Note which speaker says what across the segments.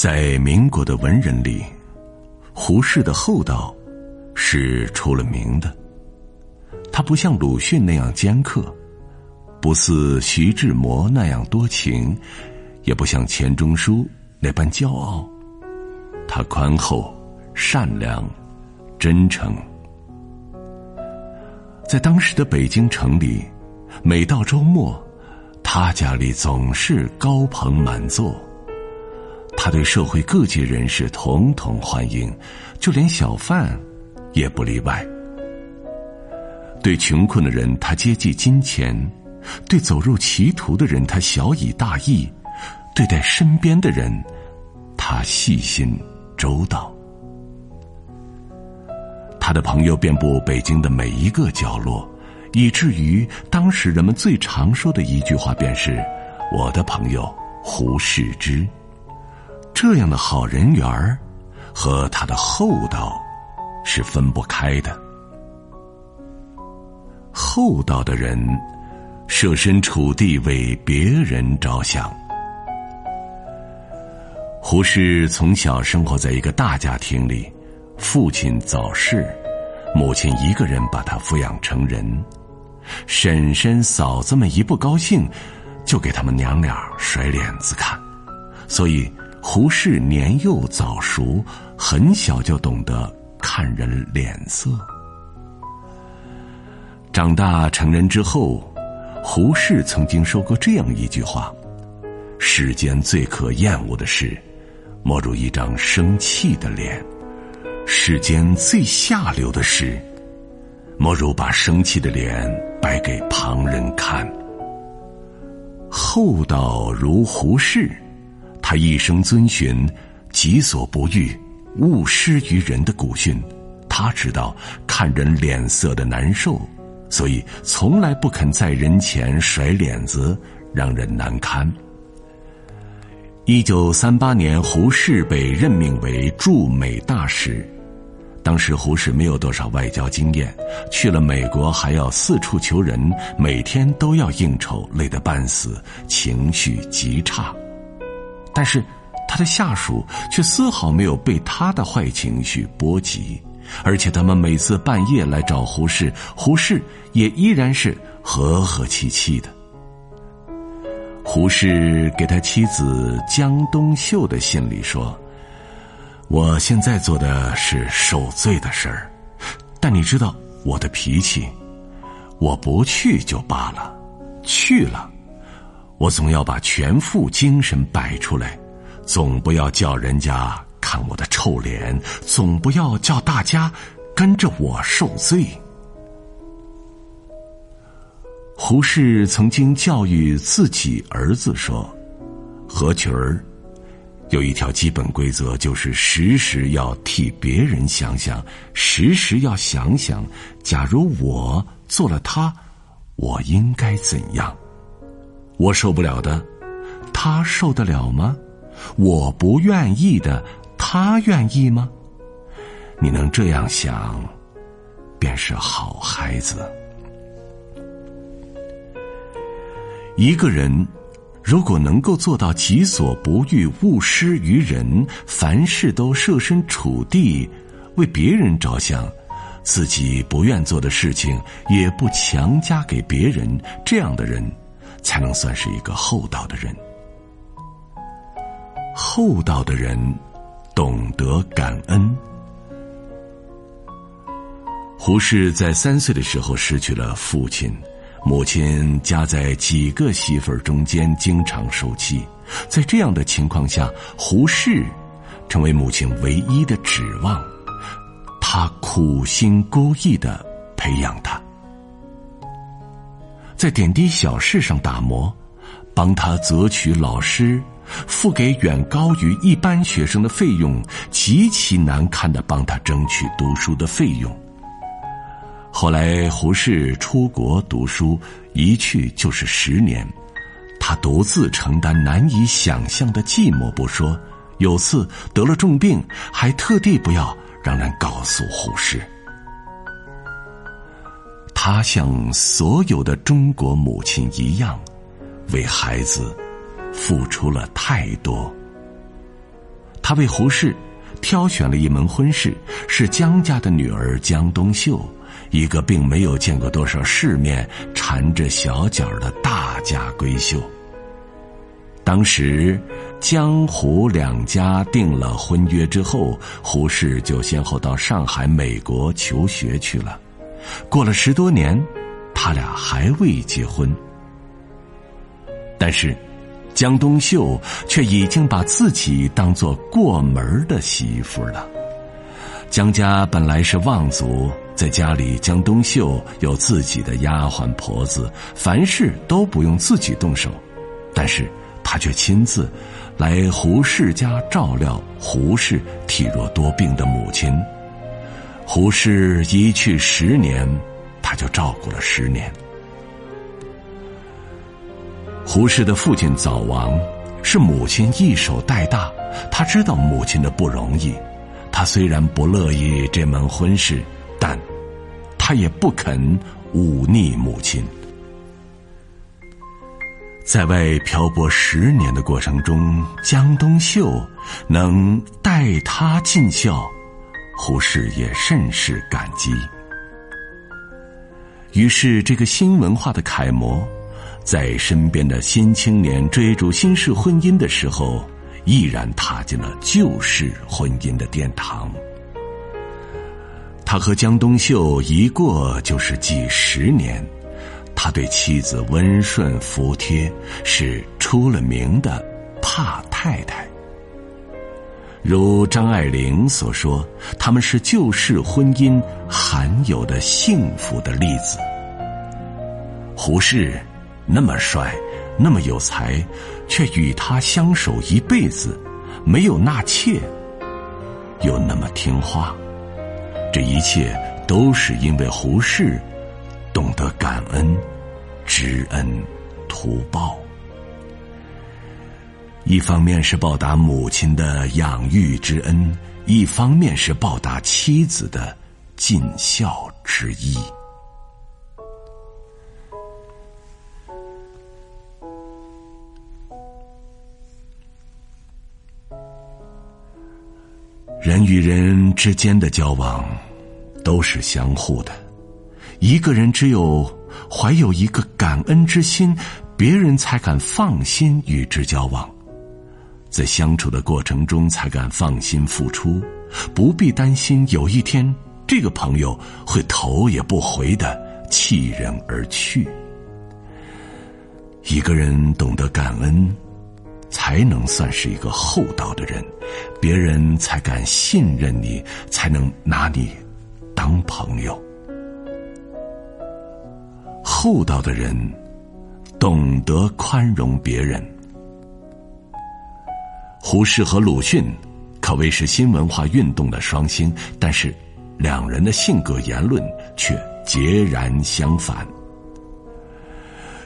Speaker 1: 在民国的文人里，胡适的厚道是出了名的。他不像鲁迅那样尖刻，不似徐志摩那样多情，也不像钱钟书那般骄傲。他宽厚、善良、真诚。在当时的北京城里，每到周末，他家里总是高朋满座。他对社会各界人士统统欢迎，就连小贩也不例外。对穷困的人，他接济金钱；对走入歧途的人，他小以大义；对待身边的人，他细心周到。他的朋友遍布北京的每一个角落，以至于当时人们最常说的一句话便是：“我的朋友胡适之。”这样的好人缘儿，和他的厚道是分不开的。厚道的人，设身处地为别人着想。胡适从小生活在一个大家庭里，父亲早逝，母亲一个人把他抚养成人，婶婶嫂子们一不高兴，就给他们娘俩甩脸子看，所以。胡适年幼早熟，很小就懂得看人脸色。长大成人之后，胡适曾经说过这样一句话：“世间最可厌恶的事，莫如一张生气的脸；世间最下流的事，莫如把生气的脸摆给旁人看。”厚道如胡适。他一生遵循“己所不欲，勿施于人”的古训，他知道看人脸色的难受，所以从来不肯在人前甩脸子，让人难堪。一九三八年，胡适被任命为驻美大使，当时胡适没有多少外交经验，去了美国还要四处求人，每天都要应酬，累得半死，情绪极差。但是，他的下属却丝毫没有被他的坏情绪波及，而且他们每次半夜来找胡适，胡适也依然是和和气气的。胡适给他妻子江冬秀的信里说：“我现在做的是受罪的事儿，但你知道我的脾气，我不去就罢了，去了。”我总要把全副精神摆出来，总不要叫人家看我的臭脸，总不要叫大家跟着我受罪。胡适曾经教育自己儿子说：“合群儿有一条基本规则，就是时时要替别人想想，时时要想想，假如我做了他，我应该怎样。”我受不了的，他受得了吗？我不愿意的，他愿意吗？你能这样想，便是好孩子。一个人如果能够做到己所不欲，勿施于人，凡事都设身处地为别人着想，自己不愿做的事情也不强加给别人，这样的人。才能算是一个厚道的人。厚道的人懂得感恩。胡适在三岁的时候失去了父亲，母亲夹在几个媳妇儿中间，经常受气。在这样的情况下，胡适成为母亲唯一的指望。他苦心孤诣的培养他。在点滴小事上打磨，帮他择取老师，付给远高于一般学生的费用，极其难堪的帮他争取读书的费用。后来胡适出国读书，一去就是十年，他独自承担难以想象的寂寞不说，有次得了重病，还特地不要让人告诉胡适。他像所有的中国母亲一样，为孩子付出了太多。他为胡适挑选了一门婚事，是江家的女儿江冬秀，一个并没有见过多少世面、缠着小脚的大家闺秀。当时，江湖两家定了婚约之后，胡适就先后到上海、美国求学去了。过了十多年，他俩还未结婚。但是，江冬秀却已经把自己当做过门的媳妇了。江家本来是望族，在家里，江冬秀有自己的丫鬟婆子，凡事都不用自己动手，但是。他却亲自来胡适家照料胡适体弱多病的母亲。胡适一去十年，他就照顾了十年。胡适的父亲早亡，是母亲一手带大。他知道母亲的不容易，他虽然不乐意这门婚事，但他也不肯忤逆母亲。在外漂泊十年的过程中，江冬秀能带他尽孝，胡适也甚是感激。于是，这个新文化的楷模，在身边的新青年追逐新式婚姻的时候，毅然踏进了旧式婚姻的殿堂。他和江冬秀一过就是几十年。他对妻子温顺服帖，是出了名的怕太太。如张爱玲所说，他们是旧式婚姻罕有的幸福的例子。胡适那么帅，那么有才，却与他相守一辈子，没有纳妾，又那么听话，这一切都是因为胡适。懂得感恩、知恩图报，一方面是报答母亲的养育之恩，一方面是报答妻子的尽孝之意。人与人之间的交往，都是相互的。一个人只有怀有一个感恩之心，别人才敢放心与之交往，在相处的过程中才敢放心付出，不必担心有一天这个朋友会头也不回的弃人而去。一个人懂得感恩，才能算是一个厚道的人，别人才敢信任你，才能拿你当朋友。厚道的人，懂得宽容别人。胡适和鲁迅可谓是新文化运动的双星，但是两人的性格言论却截然相反。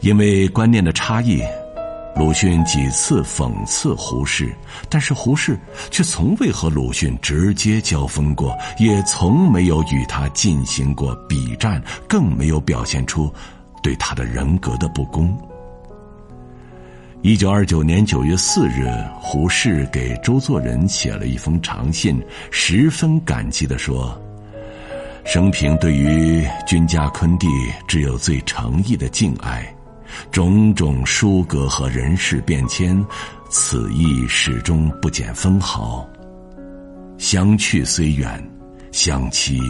Speaker 1: 因为观念的差异。鲁迅几次讽刺胡适，但是胡适却从未和鲁迅直接交锋过，也从没有与他进行过比战，更没有表现出对他的人格的不公。一九二九年九月四日，胡适给周作人写了一封长信，十分感激的说：“生平对于君家昆弟，只有最诚意的敬爱。”种种书阁和人事变迁，此意始终不减分毫。相去虽远，相期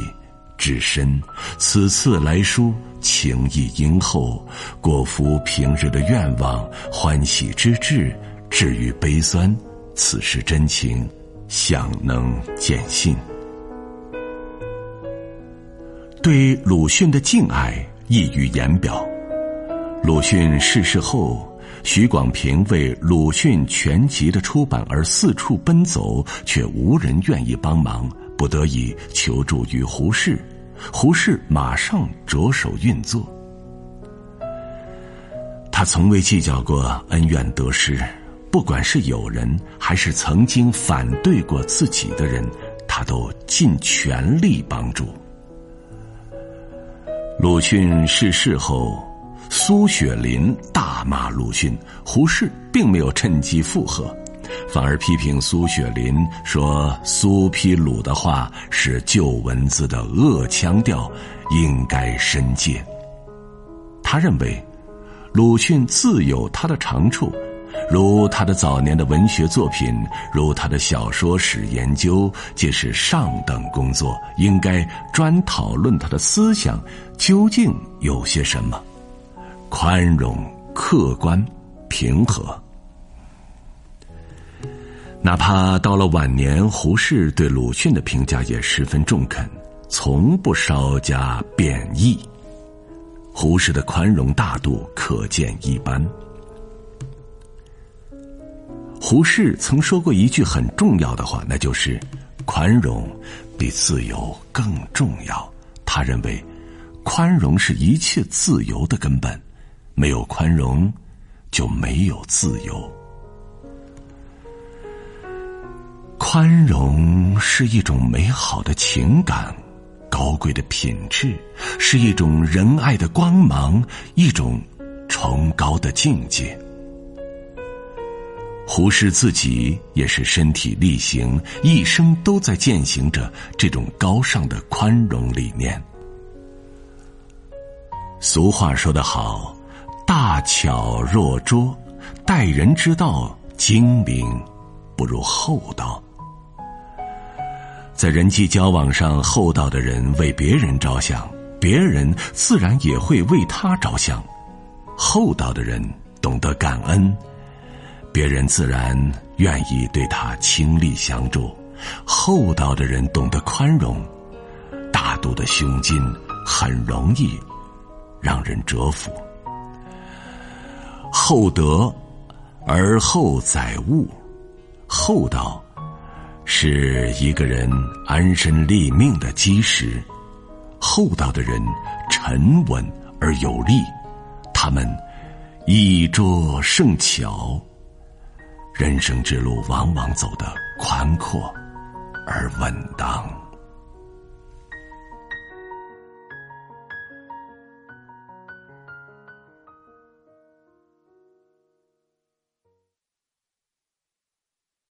Speaker 1: 至深。此次来书，情意殷厚，果夫平日的愿望、欢喜之至，至于悲酸，此事真情，想能见信。对鲁迅的敬爱，溢于言表。鲁迅逝世后，许广平为鲁迅全集的出版而四处奔走，却无人愿意帮忙，不得已求助于胡适。胡适马上着手运作。他从未计较过恩怨得失，不管是友人还是曾经反对过自己的人，他都尽全力帮助。鲁迅逝世后。苏雪林大骂鲁迅，胡适并没有趁机附和。反而批评苏雪林说苏皮鲁的话是旧文字的恶腔调，应该申诫。他认为，鲁迅自有他的长处。如他的早年的文学作品，如他的小说史研究，皆是上等工作，应该专讨论他的思想究竟有些什么，宽容、客观、平和。哪怕到了晚年，胡适对鲁迅的评价也十分中肯，从不稍加贬义。胡适的宽容大度可见一斑。胡适曾说过一句很重要的话，那就是“宽容比自由更重要”。他认为，宽容是一切自由的根本，没有宽容就没有自由。宽容是一种美好的情感，高贵的品质，是一种仁爱的光芒，一种崇高的境界。胡适自己也是身体力行，一生都在践行着这种高尚的宽容理念。俗话说得好：“大巧若拙，待人之道精明，不如厚道。”在人际交往上，厚道的人为别人着想，别人自然也会为他着想；厚道的人懂得感恩。别人自然愿意对他倾力相助，厚道的人懂得宽容，大度的胸襟很容易让人折服。厚德而后载物，厚道是一个人安身立命的基石。厚道的人沉稳而有力，他们衣着胜巧。人生之路往往走得宽阔而稳当。